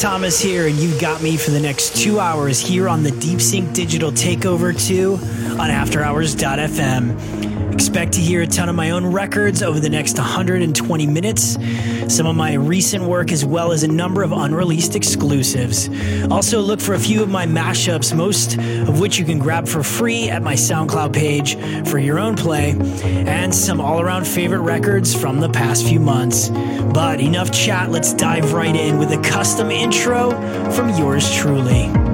Thomas here, and you got me for the next two hours here on the Deep Sync Digital Takeover 2 on AfterHours.fm. Expect to hear a ton of my own records over the next 120 minutes, some of my recent work, as well as a number of unreleased exclusives. Also, look for a few of my mashups, most of which you can grab for free at my SoundCloud page for your own play, and some all around favorite records from the past few months. But enough chat, let's dive right in with a custom intro from yours truly.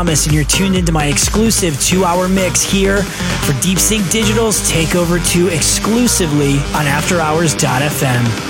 Thomas, and you're tuned into my exclusive two hour mix here for Deep Sync Digital's Takeover 2 exclusively on AfterHours.fm.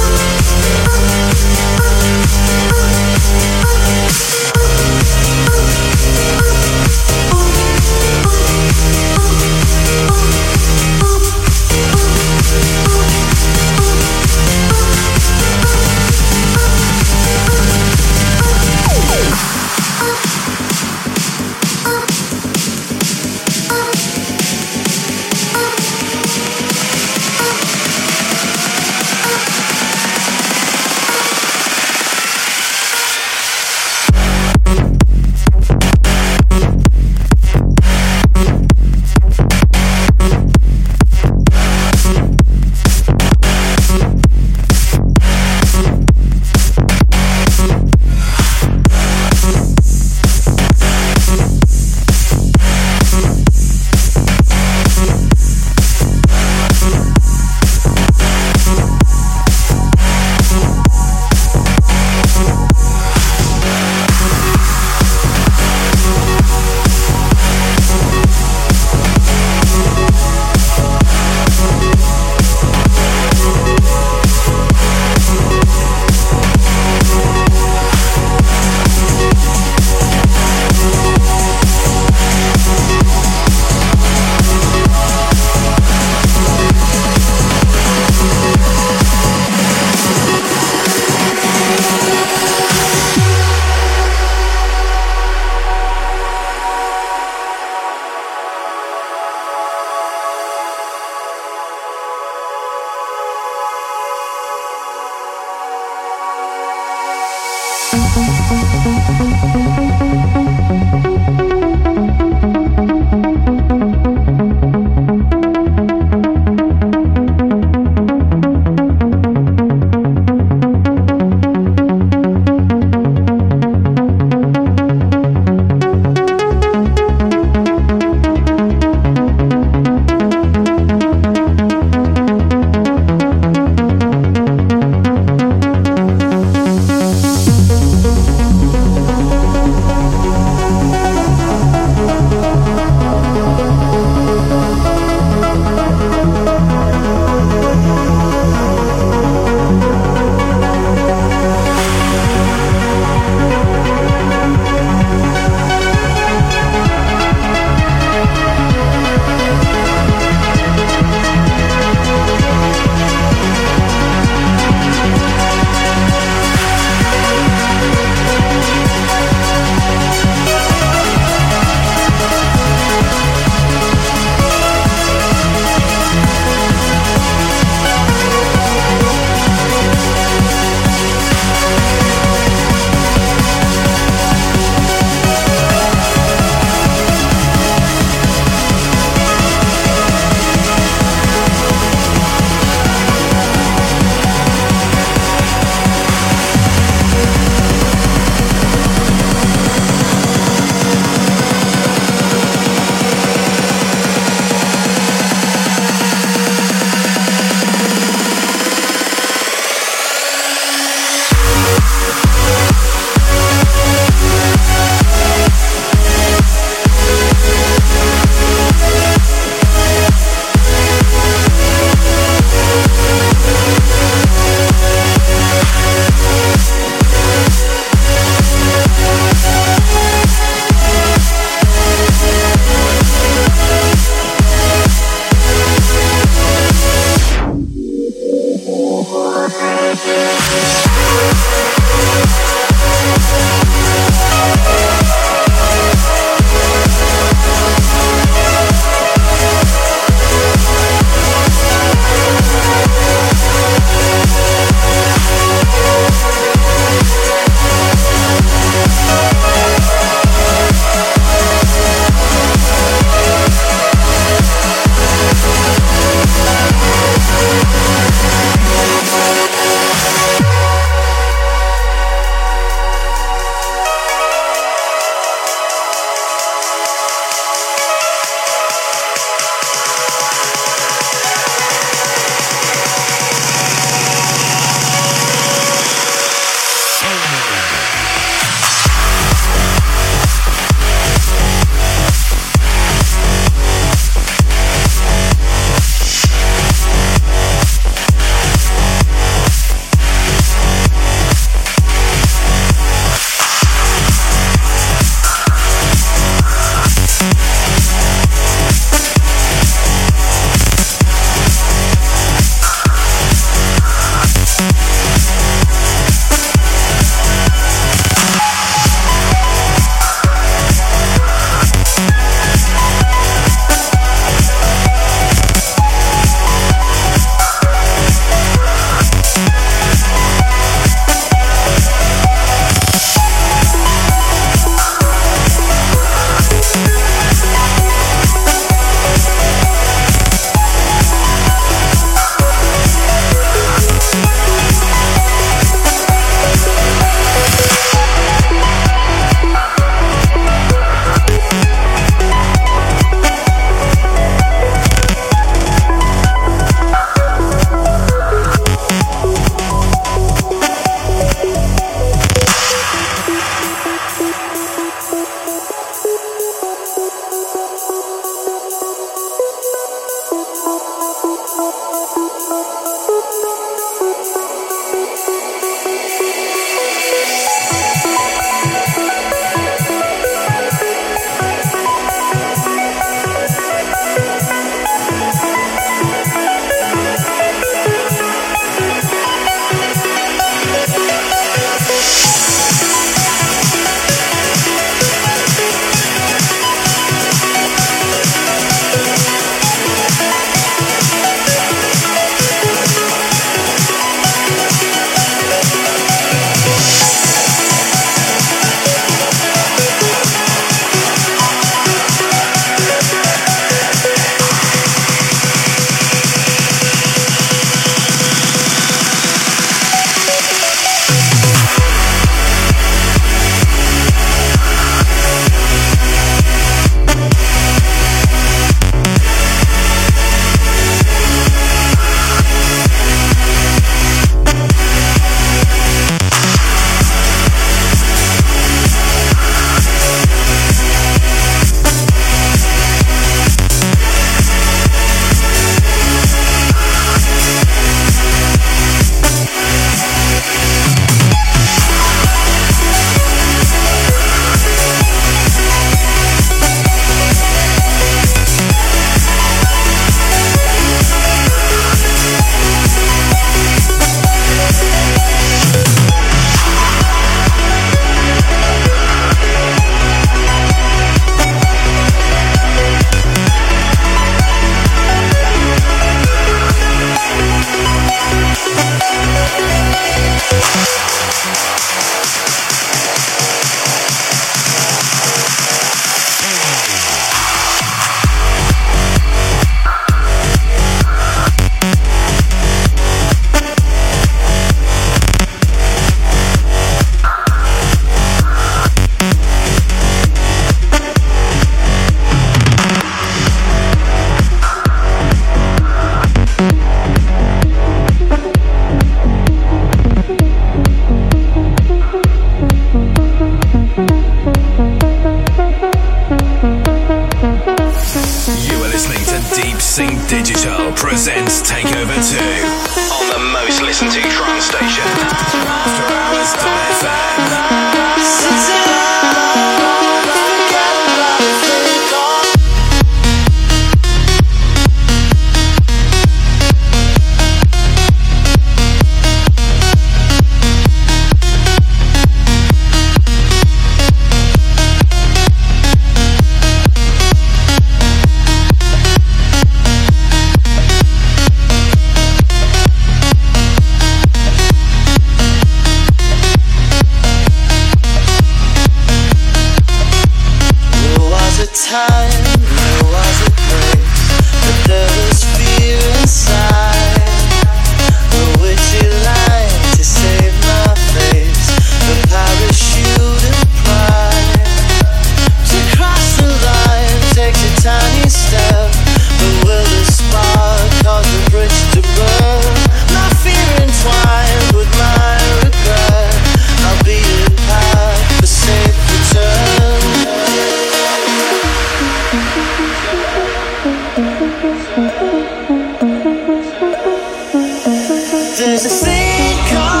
There's a thing called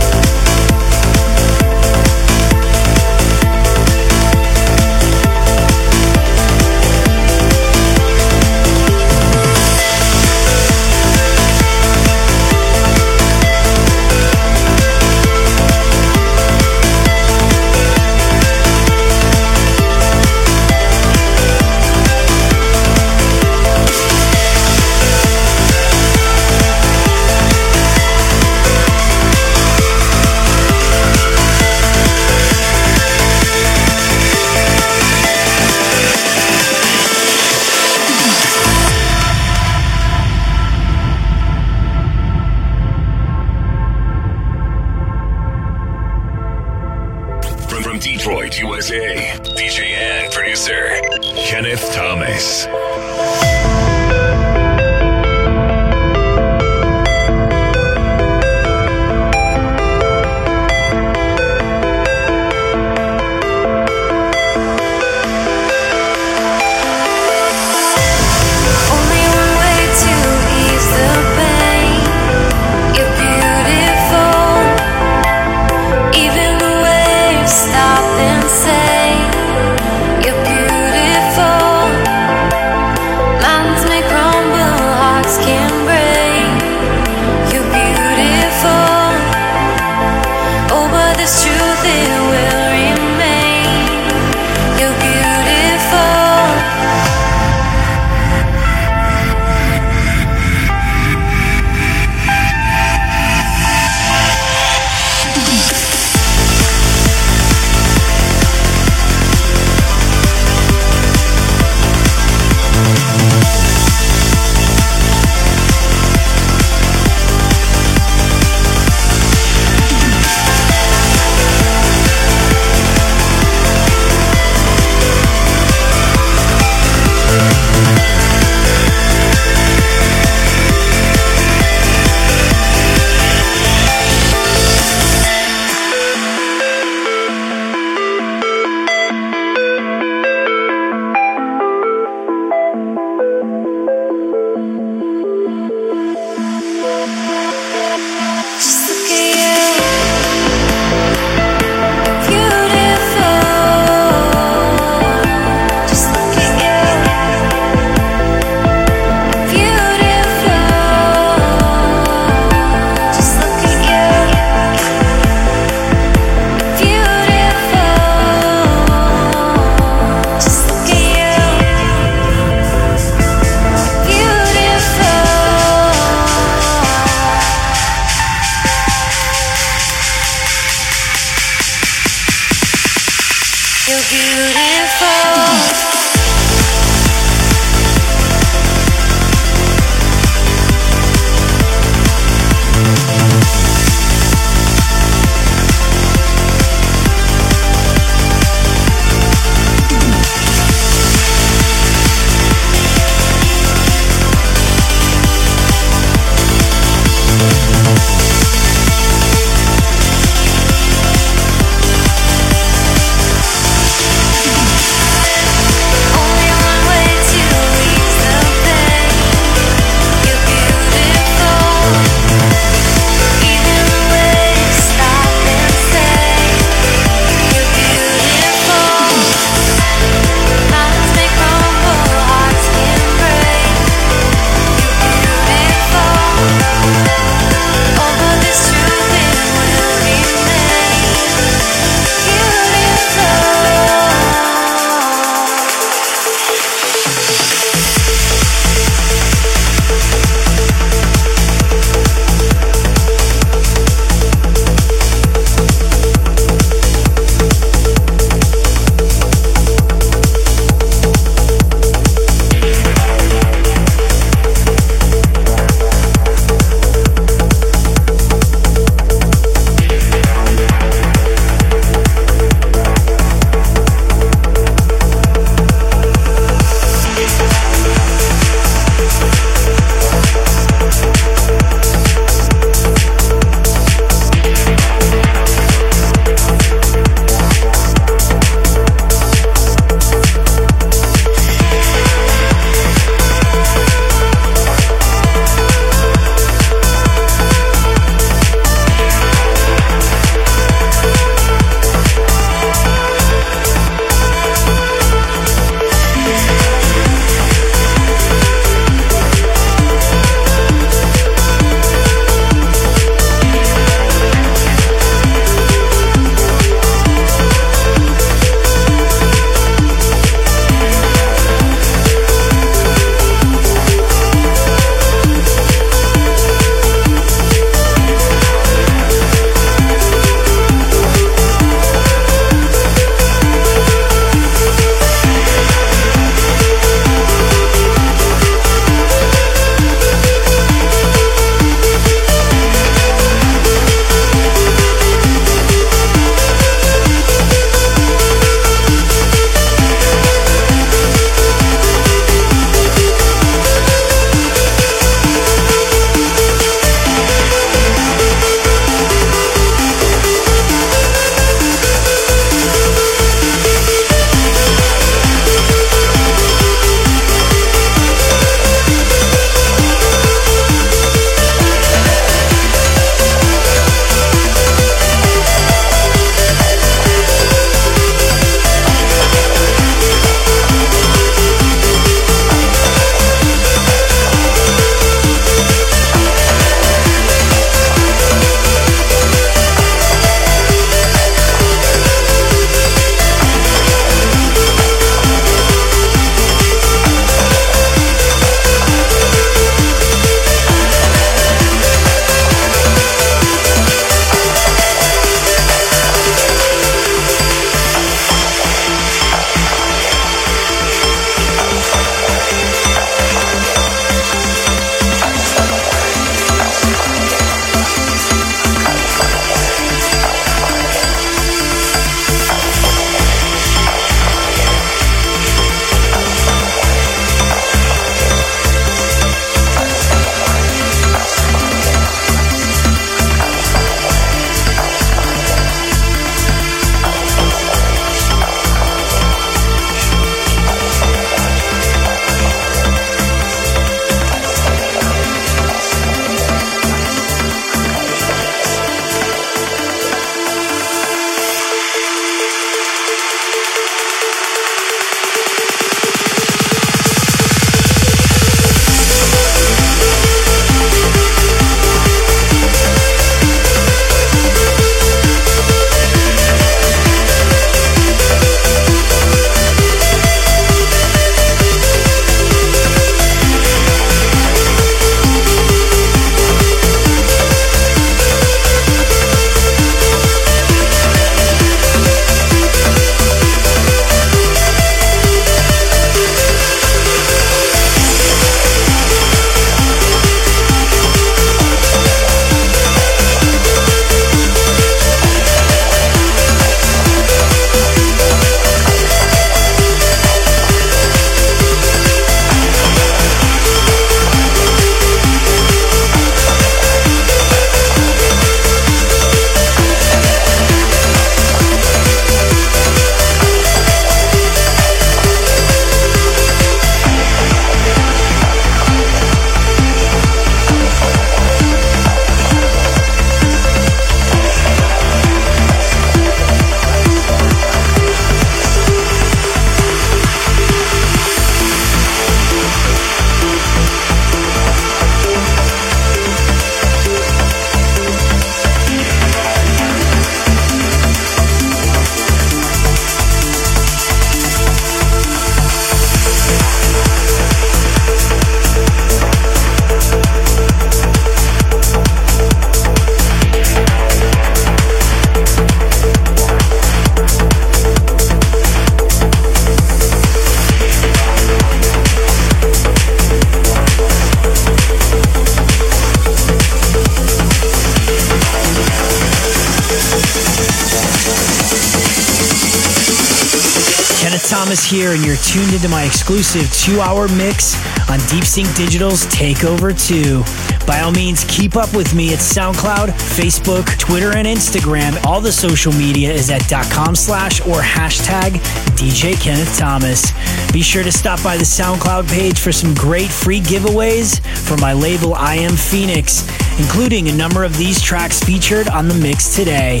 Thomas here, and you're tuned into my exclusive two hour mix on Deep Sync Digital's Takeover 2. By all means, keep up with me at SoundCloud, Facebook, Twitter, and Instagram. All the social media is at .com slash or hashtag DJ Kenneth Thomas. Be sure to stop by the SoundCloud page for some great free giveaways for my label I Am Phoenix, including a number of these tracks featured on the mix today.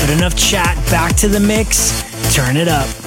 But enough chat, back to the mix. Turn it up.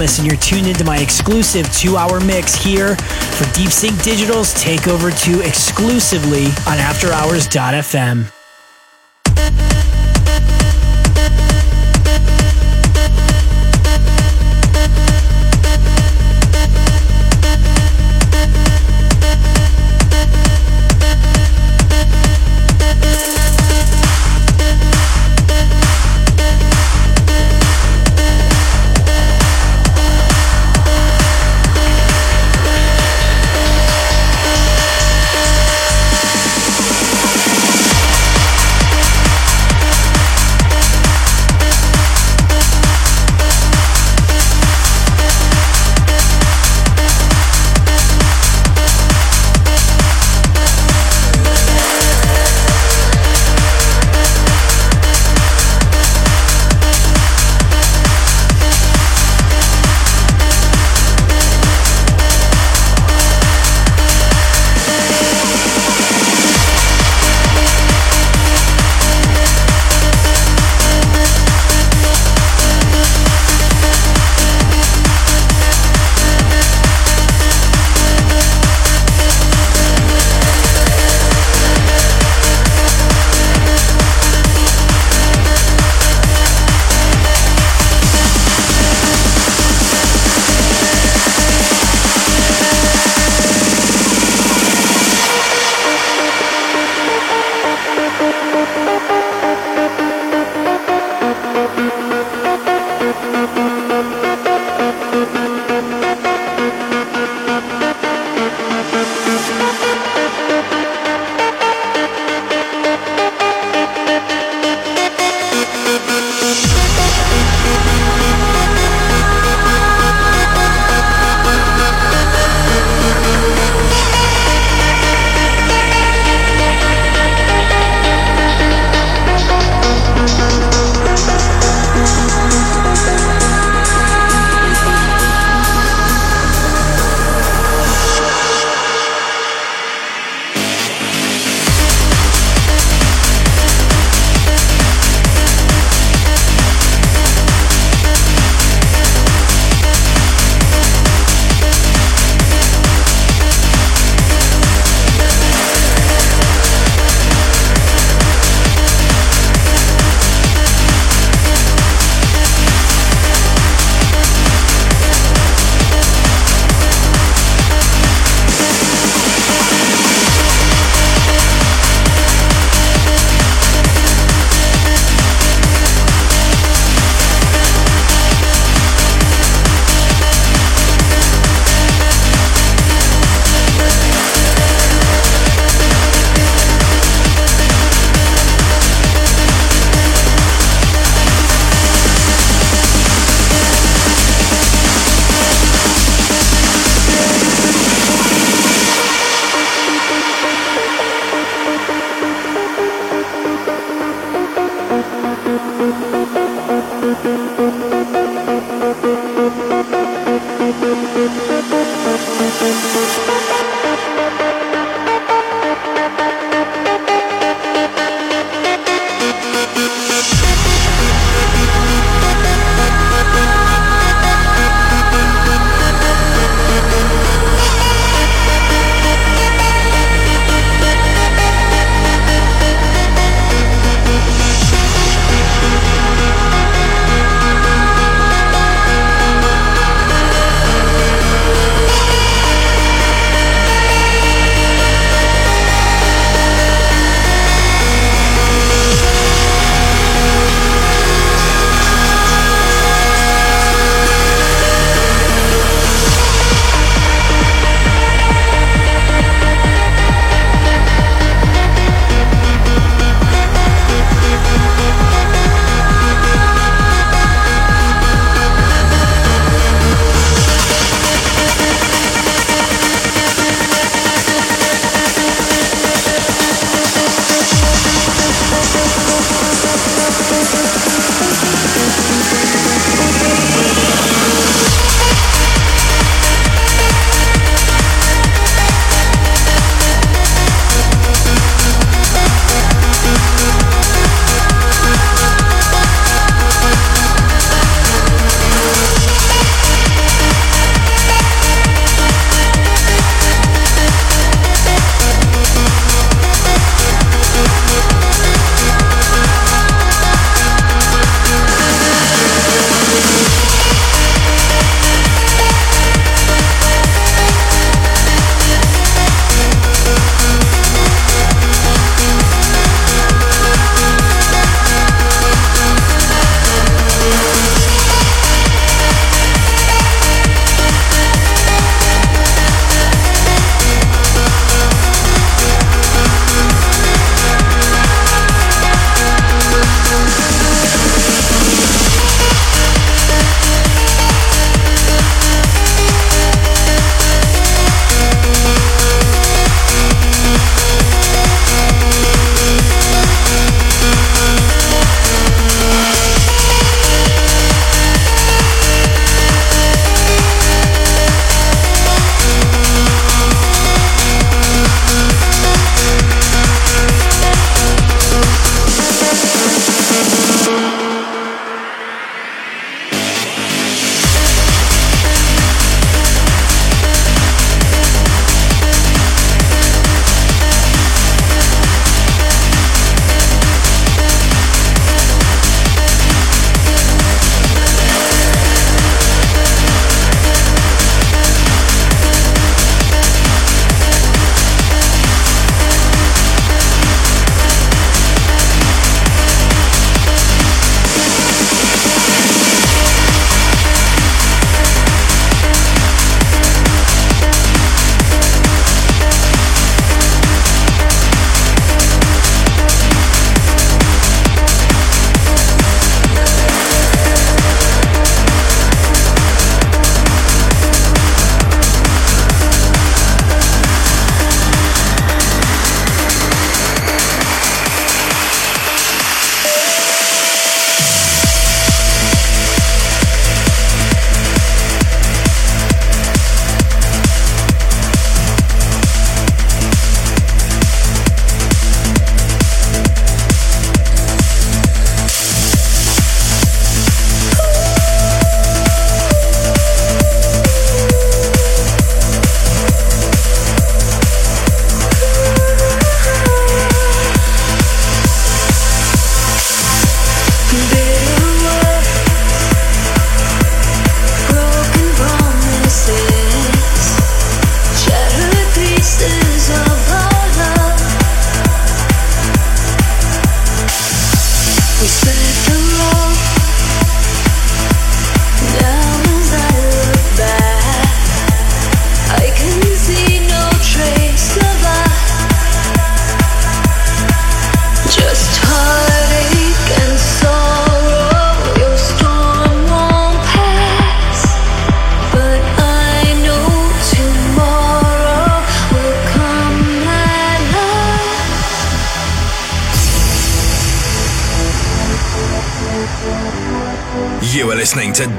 Thomas, and you're tuned into my exclusive two hour mix here for Deep Sync Digital's Takeover 2 exclusively on AfterHours.fm.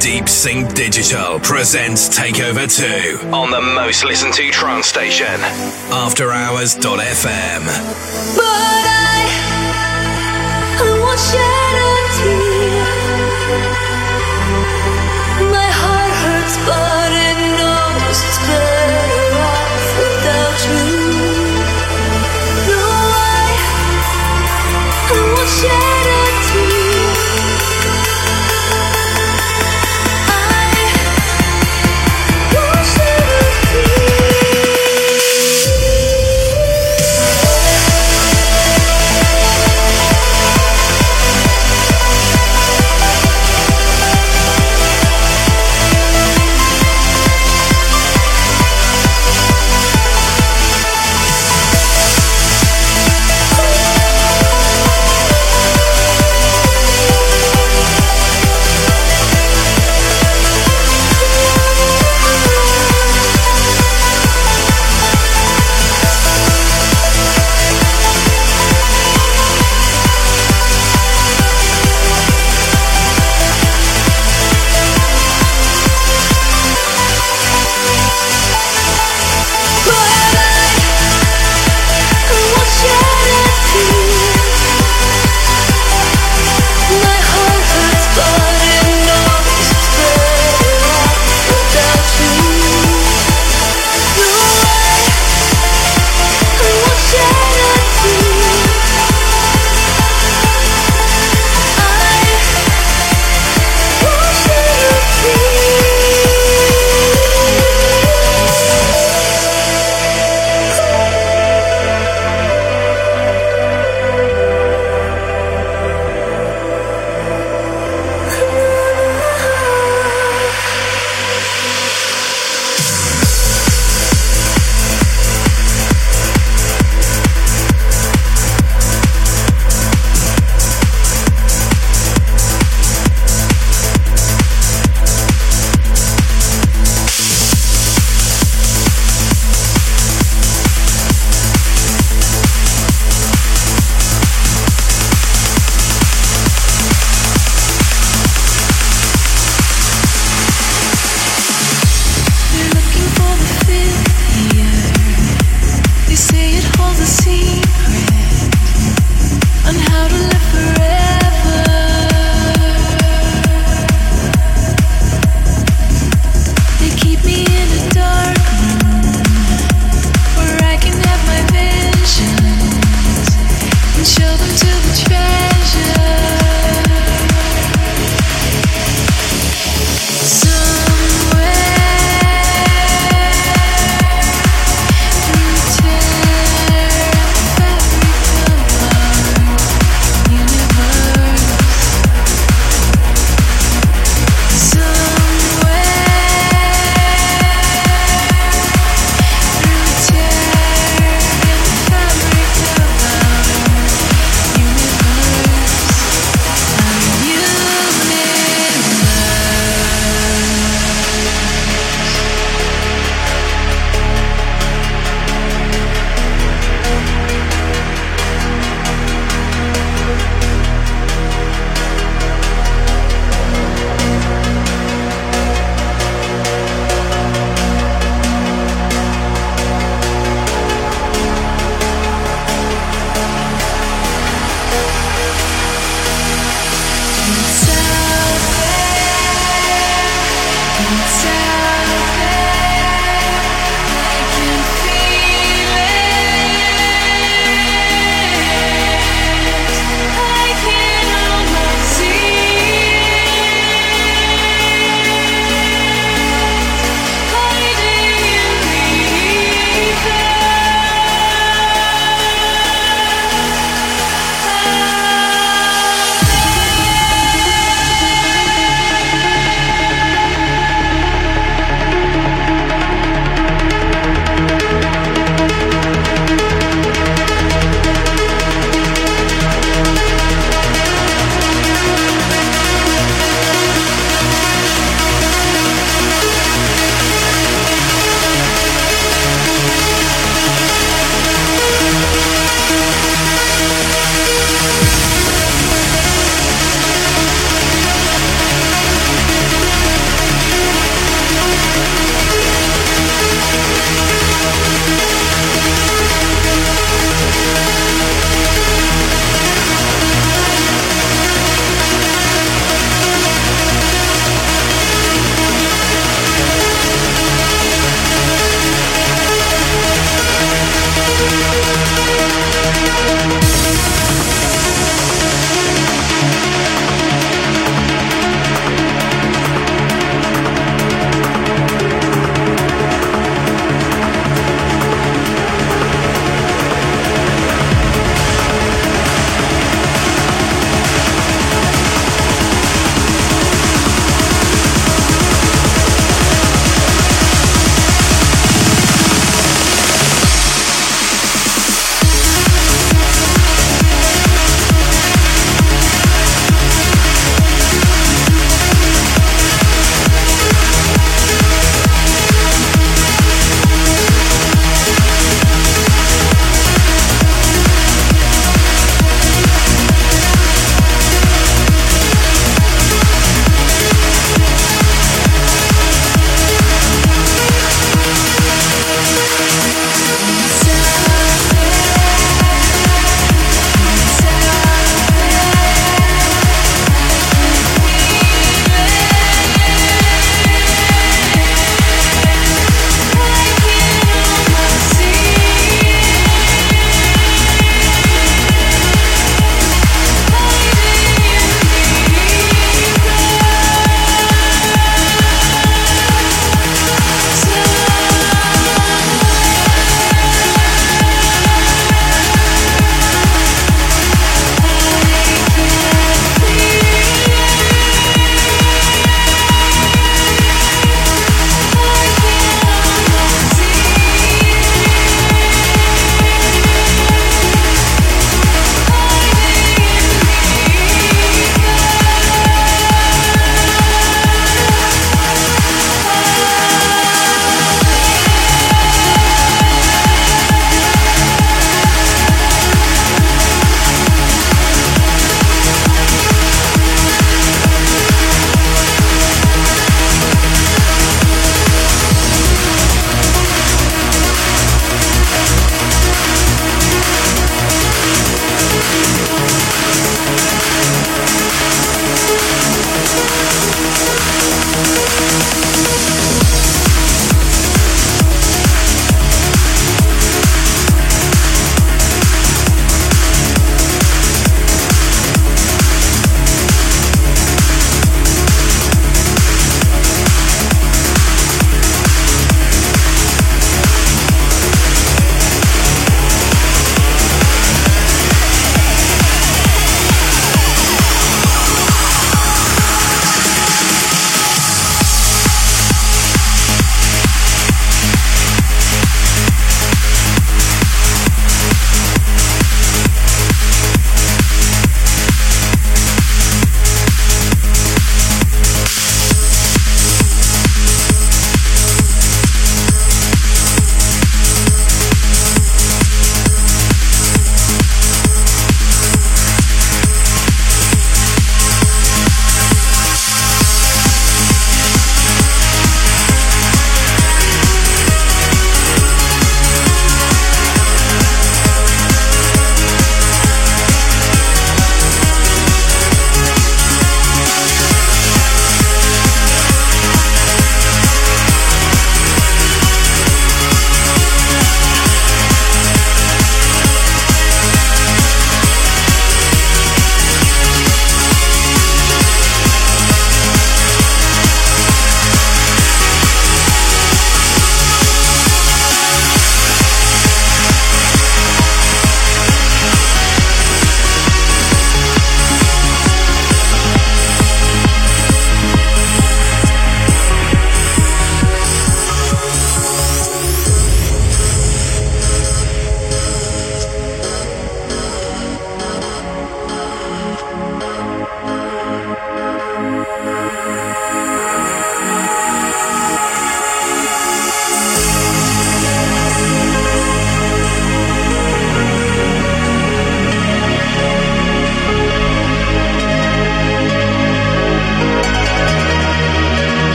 Deep Sync Digital presents Takeover 2 on the most listened to trance station, afterhours.fm. Bye.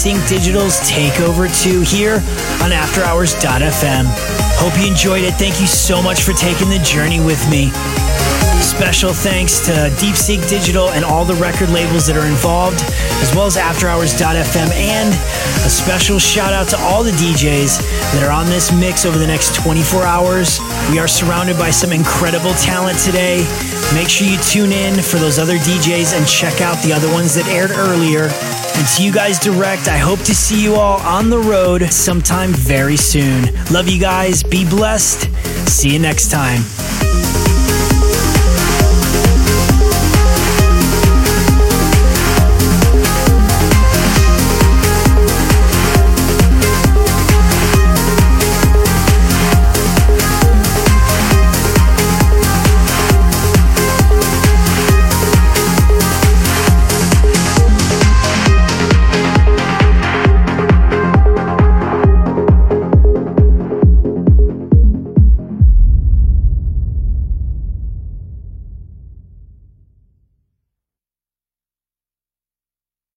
Sync Digital's Takeover 2 here on AfterHours.fm. Hope you enjoyed it. Thank you so much for taking the journey with me. Special thanks to Deep Sync Digital and all the record labels that are involved, as well as AfterHours.fm, and a special shout out to all the DJs that are on this mix over the next 24 hours. We are surrounded by some incredible talent today. Make sure you tune in for those other DJs and check out the other ones that aired earlier. And to you guys direct, I hope to see you all on the road sometime very soon. Love you guys. Be blessed. See you next time.